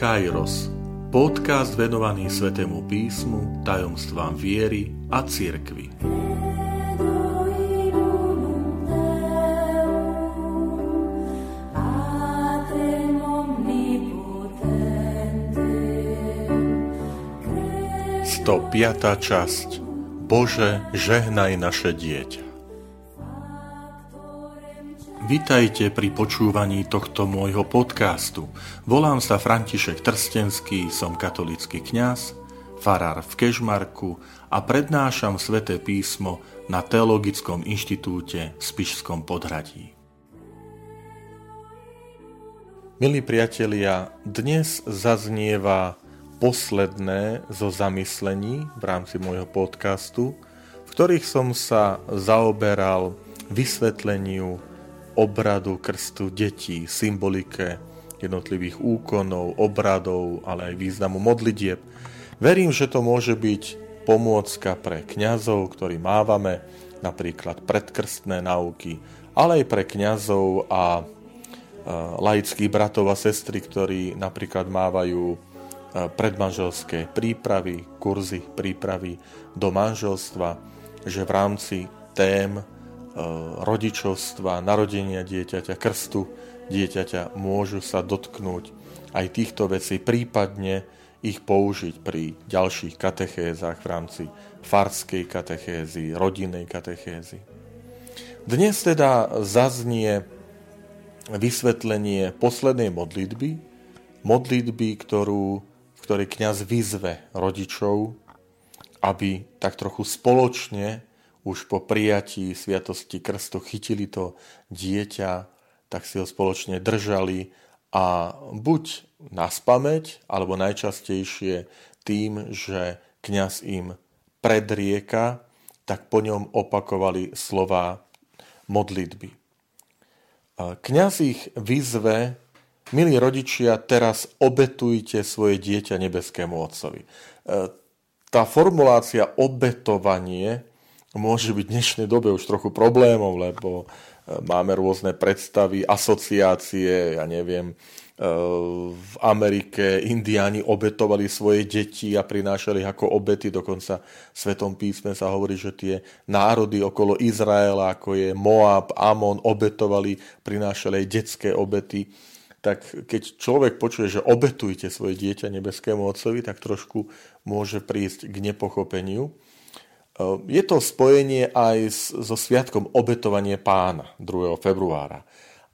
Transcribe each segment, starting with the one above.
Kairos, podcast venovaný Svetému písmu, tajomstvám viery a cirkvi. Sto piatá časť Bože, žehnaj naše dieťa. Vitajte pri počúvaní tohto môjho podcastu. Volám sa František Trstenský, som katolický kňaz, farár v Kežmarku a prednášam sväté písmo na Teologickom inštitúte v Spišskom podhradí. Milí priatelia, dnes zaznieva posledné zo zamyslení v rámci môjho podcastu, v ktorých som sa zaoberal vysvetleniu obradu krstu detí, symbolike jednotlivých úkonov, obradov, ale aj významu modlitieb. Verím, že to môže byť pomôcka pre kňazov, ktorí mávame napríklad predkrstné nauky, ale aj pre kňazov a laických bratov a sestry, ktorí napríklad mávajú predmanželské prípravy, kurzy prípravy do manželstva, že v rámci tém E, rodičovstva, narodenia dieťaťa, krstu dieťaťa môžu sa dotknúť aj týchto vecí, prípadne ich použiť pri ďalších katechézach v rámci farskej katechézy, rodinnej katechézy. Dnes teda zaznie vysvetlenie poslednej modlitby, modlitby, ktorú, ktorej kňaz vyzve rodičov, aby tak trochu spoločne už po prijatí sviatosti krstu chytili to dieťa, tak si ho spoločne držali a buď na spameť, alebo najčastejšie tým, že kňaz im predrieka, tak po ňom opakovali slova modlitby. Kňaz ich vyzve, milí rodičia, teraz obetujte svoje dieťa nebeskému Otcovi. Tá formulácia obetovanie môže byť v dnešnej dobe už trochu problémov, lebo e, máme rôzne predstavy, asociácie, ja neviem, e, v Amerike indiáni obetovali svoje deti a prinášali ako obety, dokonca v Svetom písme sa hovorí, že tie národy okolo Izraela, ako je Moab, Amon, obetovali, prinášali aj detské obety. Tak keď človek počuje, že obetujte svoje dieťa nebeskému otcovi, tak trošku môže prísť k nepochopeniu. Ehm, je to spojenie aj so sviatkom obetovanie pána 2. februára.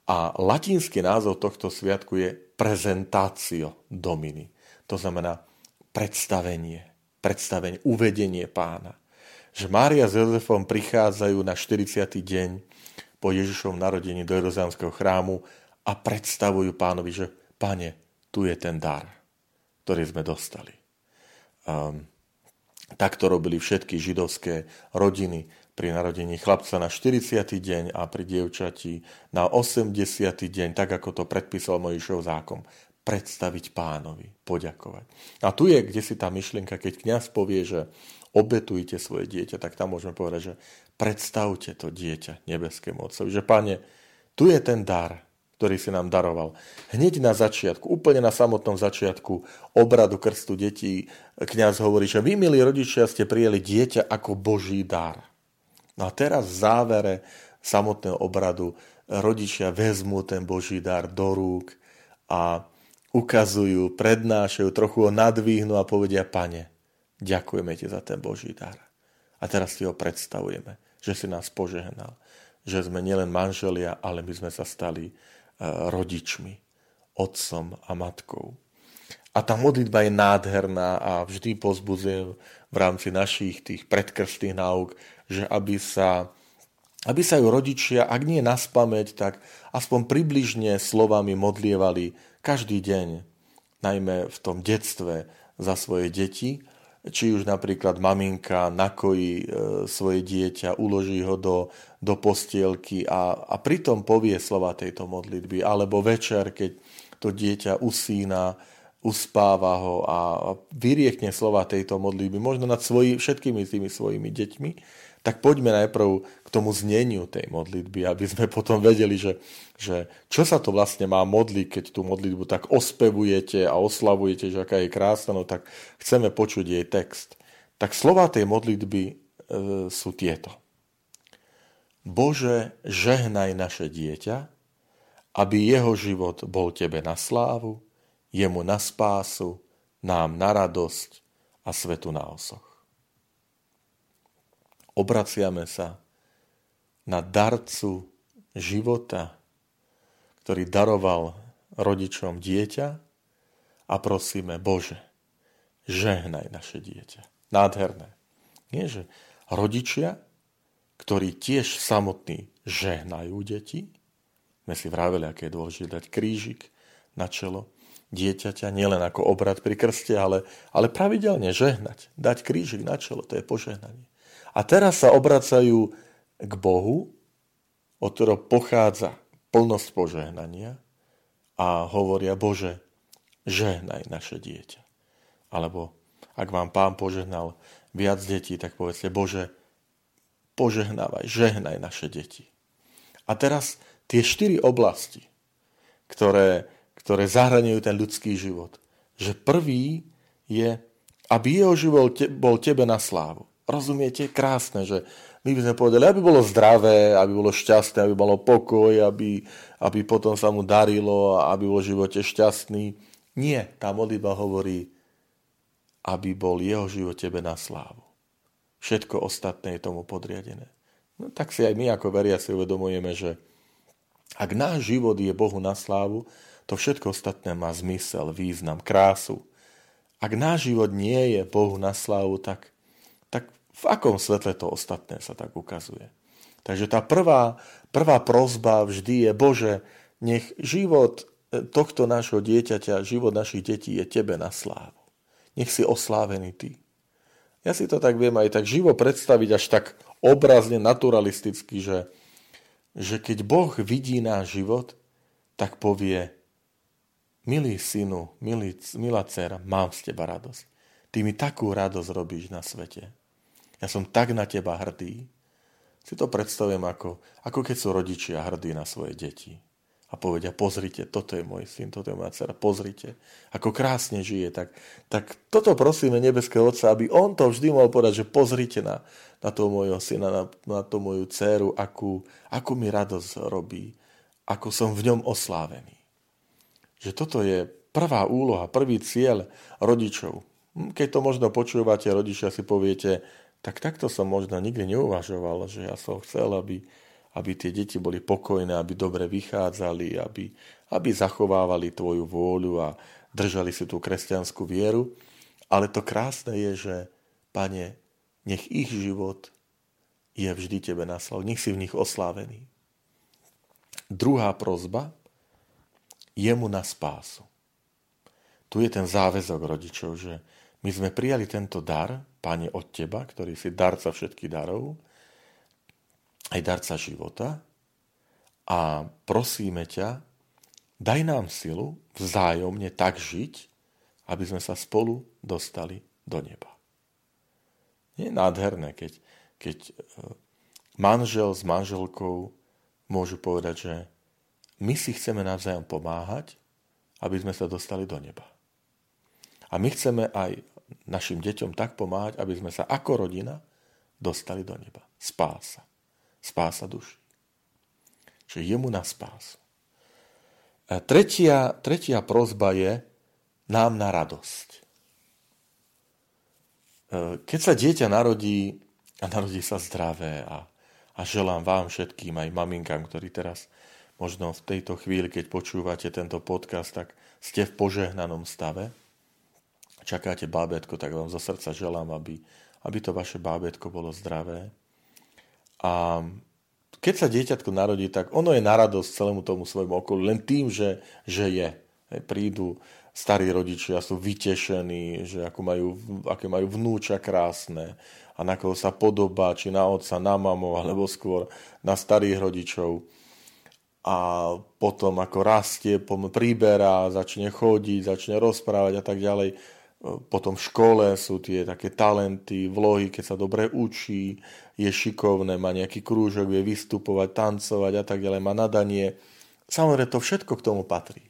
A latinský názov tohto sviatku je prezentácio dominy. To znamená predstavenie, predstavenie, uvedenie pána. Že Mária s Jozefom prichádzajú na 40. deň po Ježišovom narodení do Jeruzalemského chrámu a predstavujú pánovi, že pane, tu je ten dar, ktorý sme dostali. Um, Takto robili všetky židovské rodiny pri narodení chlapca na 40. deň a pri dievčati na 80. deň, tak ako to predpísal Mojžišov zákon. Predstaviť pánovi, poďakovať. A tu je, kde si tá myšlienka, keď kňaz povie, že obetujte svoje dieťa, tak tam môžeme povedať, že predstavte to dieťa nebeskému Otcovi. Že pane, tu je ten dar, ktorý si nám daroval. Hneď na začiatku, úplne na samotnom začiatku obradu krstu detí, kňaz hovorí, že vy, milí rodičia, ste prijeli dieťa ako Boží dar. No a teraz v závere samotného obradu rodičia vezmú ten Boží dar do rúk a ukazujú, prednášajú, trochu ho nadvíhnu a povedia, pane, ďakujeme ti za ten Boží dar. A teraz si ho predstavujeme, že si nás požehnal, že sme nielen manželia, ale my sme sa stali rodičmi, otcom a matkou. A tá modlitba je nádherná a vždy pozbudzuje v rámci našich tých predkrstných náuk, že aby sa, aby sa ju rodičia, ak nie na spameť, tak aspoň približne slovami modlievali každý deň, najmä v tom detstve za svoje deti či už napríklad maminka nakojí e, svoje dieťa, uloží ho do, do postielky a, a pritom povie slova tejto modlitby, alebo večer, keď to dieťa usína, uspáva ho a vyriekne slova tejto modlitby, možno nad svoji, všetkými tými svojimi deťmi, tak poďme najprv tomu zneniu tej modlitby, aby sme potom vedeli, že, že čo sa to vlastne má modliť, keď tú modlitbu tak ospevujete a oslavujete, že aká je krásna, no tak chceme počuť jej text. Tak slova tej modlitby e, sú tieto. Bože, žehnaj naše dieťa, aby jeho život bol Tebe na slávu, jemu na spásu, nám na radosť a svetu na osoch. Obraciame sa na darcu života, ktorý daroval rodičom dieťa a prosíme, Bože, žehnaj naše dieťa. Nádherné. Nie, že rodičia, ktorí tiež samotní žehnajú deti, sme si vraveli, aké je dôležité dať krížik na čelo, dieťaťa, nielen ako obrad pri krste, ale, ale pravidelne žehnať, dať krížik na čelo, to je požehnanie. A teraz sa obracajú k Bohu, od ktorého pochádza plnosť požehnania a hovoria, Bože, žehnaj naše dieťa. Alebo ak vám pán požehnal viac detí, tak povedzte, Bože, požehnávaj, žehnaj naše deti. A teraz tie štyri oblasti, ktoré ktoré zahraňujú ten ľudský život. Že prvý je, aby jeho život bol tebe na slávu. Rozumiete? Krásne, že my by sme povedali, aby bolo zdravé, aby bolo šťastné, aby bolo pokoj, aby, aby potom sa mu darilo, aby bol v živote šťastný. Nie, tá modlitba hovorí, aby bol jeho život tebe na slávu. Všetko ostatné je tomu podriadené. No, tak si aj my ako veria si uvedomujeme, že ak náš život je Bohu na slávu, to všetko ostatné má zmysel, význam, krásu. Ak náš život nie je Bohu na slávu, tak, tak v akom svetle to ostatné sa tak ukazuje? Takže tá prvá, prvá prozba vždy je, Bože, nech život e, tohto nášho dieťaťa, život našich detí je Tebe na slávu. Nech si oslávený Ty. Ja si to tak viem aj tak živo predstaviť, až tak obrazne, naturalisticky, že, že keď Boh vidí náš život, tak povie, Milý synu, milý, milá dcera, mám z teba radosť. Ty mi takú radosť robíš na svete. Ja som tak na teba hrdý. Si to predstavujem ako, ako keď sú rodičia hrdí na svoje deti. A povedia, pozrite, toto je môj syn, toto je moja dcera, pozrite, ako krásne žije. Tak, tak toto prosíme nebeského Otca, aby on to vždy mohol povedať, že pozrite na, na toho môjho syna, na, na tú moju dceru, akú, akú mi radosť robí, ako som v ňom oslávený že toto je prvá úloha, prvý cieľ rodičov. Hm, keď to možno počúvate, rodičia si poviete, tak takto som možno nikdy neuvažoval, že ja som chcel, aby, aby tie deti boli pokojné, aby dobre vychádzali, aby, aby zachovávali tvoju vôľu a držali si tú kresťanskú vieru. Ale to krásne je, že, pane, nech ich život je vždy tebe na nech si v nich oslávený. Druhá prozba, jemu na spásu. Tu je ten záväzok rodičov, že my sme prijali tento dar, Pane, od Teba, ktorý si darca všetkých darov, aj darca života a prosíme ťa, daj nám silu vzájomne tak žiť, aby sme sa spolu dostali do neba. Nie je nádherné, keď, keď e, manžel s manželkou môžu povedať, že my si chceme navzájom pomáhať, aby sme sa dostali do neba. A my chceme aj našim deťom tak pomáhať, aby sme sa ako rodina dostali do neba. Spása. Spása duši. Čiže jemu na spásu. Tretia, tretia prozba je nám na radosť. E, keď sa dieťa narodí a narodí sa zdravé a, a želám vám všetkým, aj maminkám, ktorí teraz možno v tejto chvíli, keď počúvate tento podcast, tak ste v požehnanom stave. Čakáte bábetko, tak vám zo srdca želám, aby, aby to vaše bábetko bolo zdravé. A keď sa dieťatko narodí, tak ono je na radosť celému tomu svojmu okolu, len tým, že, že je. Prídu starí rodičia, sú vytešení, že ako majú, aké majú vnúča krásne a na koho sa podobá, či na otca, na mamu, alebo skôr na starých rodičov a potom ako rastie, príberá, začne chodiť, začne rozprávať a tak ďalej. Potom v škole sú tie také talenty, vlohy, keď sa dobre učí, je šikovné, má nejaký krúžok, vie vystupovať, tancovať a tak ďalej, má nadanie. Samozrejme, to všetko k tomu patrí.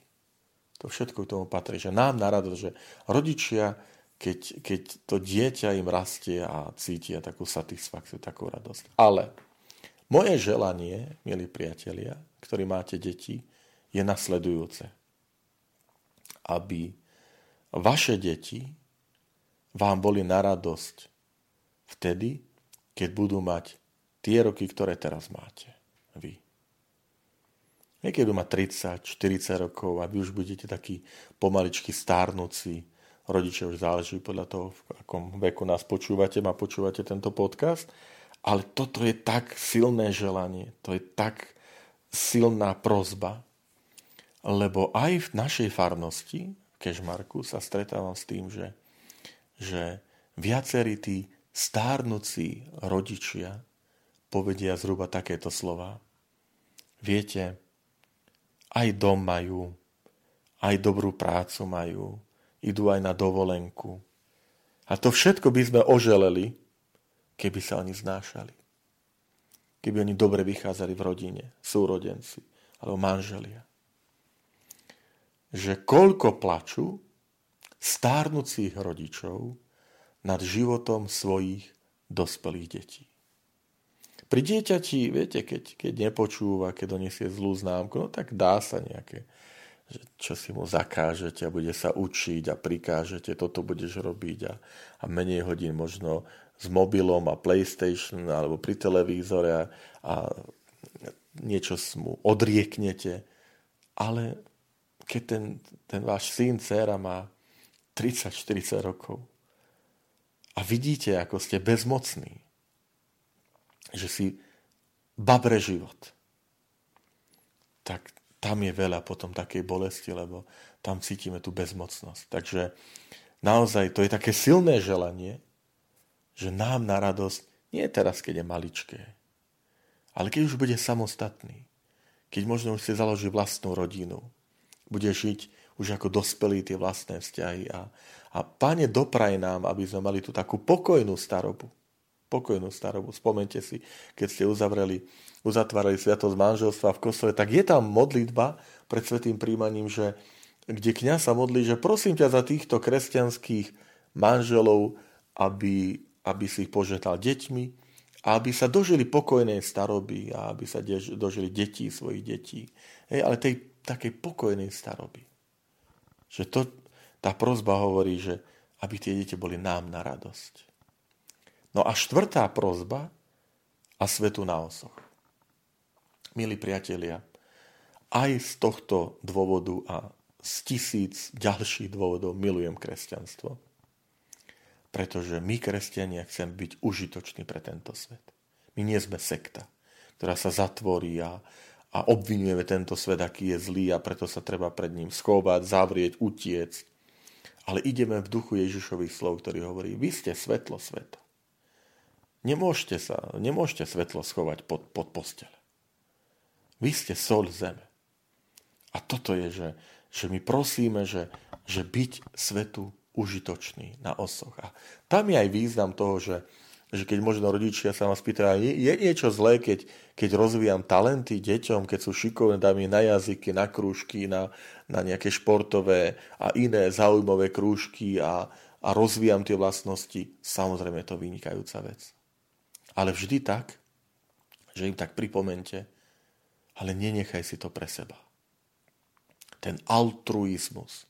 To všetko k tomu patrí, že nám na radosť, že rodičia, keď, keď to dieťa im rastie a cítia takú satisfakciu, takú radosť. Ale moje želanie, milí priatelia, ktorí máte deti, je nasledujúce. Aby vaše deti vám boli na radosť vtedy, keď budú mať tie roky, ktoré teraz máte vy. Niekedy mať 30, 40 rokov a vy už budete takí pomaličky stárnúci. Rodičia už záleží podľa toho, v akom veku nás počúvate, ma počúvate tento podcast. Ale toto je tak silné želanie, to je tak silná prozba, lebo aj v našej farnosti, Kešmarku sa stretávam s tým, že, že viacerí tí stárnucí rodičia povedia zhruba takéto slova. Viete, aj dom majú, aj dobrú prácu majú, idú aj na dovolenku. A to všetko by sme oželeli, keby sa oni znášali. Keby oni dobre vychádzali v rodine, súrodenci alebo manželia že koľko plaču stárnúcich rodičov nad životom svojich dospelých detí. Pri dieťati, viete, keď, keď nepočúva, keď donesie zlú známku, no tak dá sa nejaké, že čo si mu zakážete a bude sa učiť a prikážete, toto budeš robiť a, a menej hodín možno s mobilom a PlayStation alebo pri televízore a, a niečo mu odrieknete. Ale keď ten, ten váš syn, dcera má 30-40 rokov a vidíte, ako ste bezmocní, že si babre život, tak tam je veľa potom takej bolesti, lebo tam cítime tú bezmocnosť. Takže naozaj to je také silné želanie, že nám na radosť nie teraz, keď je maličké, ale keď už bude samostatný, keď možno už si založí vlastnú rodinu, bude žiť už ako dospelý tie vlastné vzťahy. A, a páne, dopraj nám, aby sme mali tú takú pokojnú starobu. Pokojnú starobu. Spomente si, keď ste uzavreli, uzatvárali sviatosť manželstva v kostole, tak je tam modlitba pred svetým príjmaním, že, kde kňaz sa modlí, že prosím ťa za týchto kresťanských manželov, aby, aby si ich požehnal deťmi, a aby sa dožili pokojnej staroby a aby sa dožili detí svojich detí. Hej, ale tej takej pokojnej staroby. Že to, tá prozba hovorí, že aby tie deti boli nám na radosť. No a štvrtá prozba a svetu na osoch. Milí priatelia, aj z tohto dôvodu a z tisíc ďalších dôvodov milujem kresťanstvo. Pretože my, kresťania, chceme byť užitoční pre tento svet. My nie sme sekta, ktorá sa zatvorí a, a obvinujeme tento svet, aký je zlý a preto sa treba pred ním schovať, zavrieť, utiecť. Ale ideme v duchu Ježišových slov, ktorý hovorí, vy ste svetlo sveta. Nemôžete, sa, nemôžete svetlo schovať pod, pod postele. Vy ste sol zeme. A toto je, že, že my prosíme, že, že byť svetu užitočný na osoch. A tam je aj význam toho, že, že keď možno rodičia sa vás pýtajú, je, niečo zlé, keď, keď rozvíjam talenty deťom, keď sú šikovné, dám na jazyky, na krúžky, na, na nejaké športové a iné zaujímavé krúžky a, a rozvíjam tie vlastnosti, samozrejme je to vynikajúca vec. Ale vždy tak, že im tak pripomente, ale nenechaj si to pre seba. Ten altruizmus,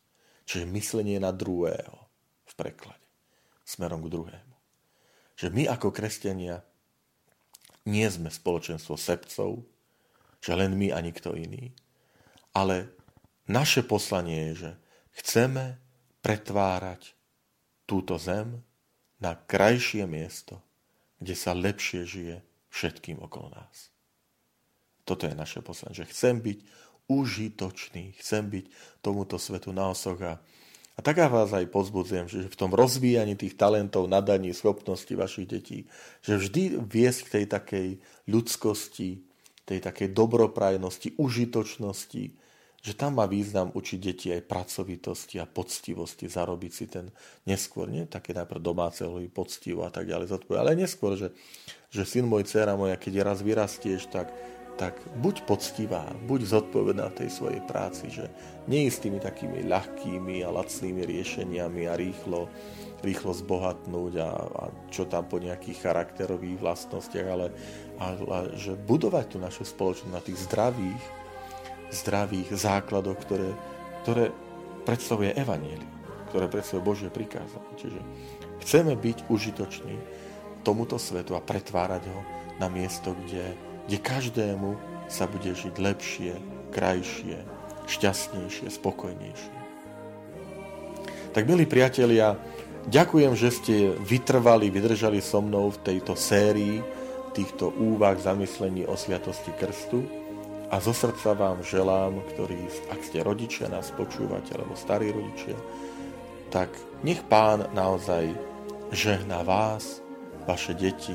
čiže myslenie na druhého v preklade, smerom k druhému že my ako kresťania nie sme spoločenstvo sebcov, že len my a nikto iný, ale naše poslanie je, že chceme pretvárať túto zem na krajšie miesto, kde sa lepšie žije všetkým okolo nás. Toto je naše poslanie, že chcem byť užitočný, chcem byť tomuto svetu na osoch a a tak ja vás aj pozbudzujem, že v tom rozvíjaní tých talentov, nadaní, schopností vašich detí, že vždy viesť k tej takej ľudskosti, tej takej dobroprajnosti, užitočnosti, že tam má význam učiť deti aj pracovitosti a poctivosti, zarobiť si ten neskôr, nie? Také najprv domáceho poctivo a tak ďalej, ale neskôr, že, že syn môj, dcera moja, keď raz vyrastieš, tak, tak buď poctivá, buď zodpovedná v tej svojej práci, že nie s tými takými ľahkými a lacnými riešeniami a rýchlo, rýchlo zbohatnúť a, a čo tam po nejakých charakterových vlastnostiach, ale, ale že budovať tú našu spoločnosť na tých zdravých, zdravých základoch, ktoré, ktoré predstavuje Evangelium, ktoré predstavuje Božie prikázanie. Čiže chceme byť užitoční tomuto svetu a pretvárať ho na miesto, kde, kde každému sa bude žiť lepšie, krajšie, šťastnejšie, spokojnejšie. Tak milí priatelia, ďakujem, že ste vytrvali, vydržali so mnou v tejto sérii týchto úvah, zamyslení o sviatosti krstu. A zo srdca vám želám, ktorí, ak ste rodičia, nás počúvate, alebo starí rodičia, tak nech pán naozaj žehná vás, vaše deti,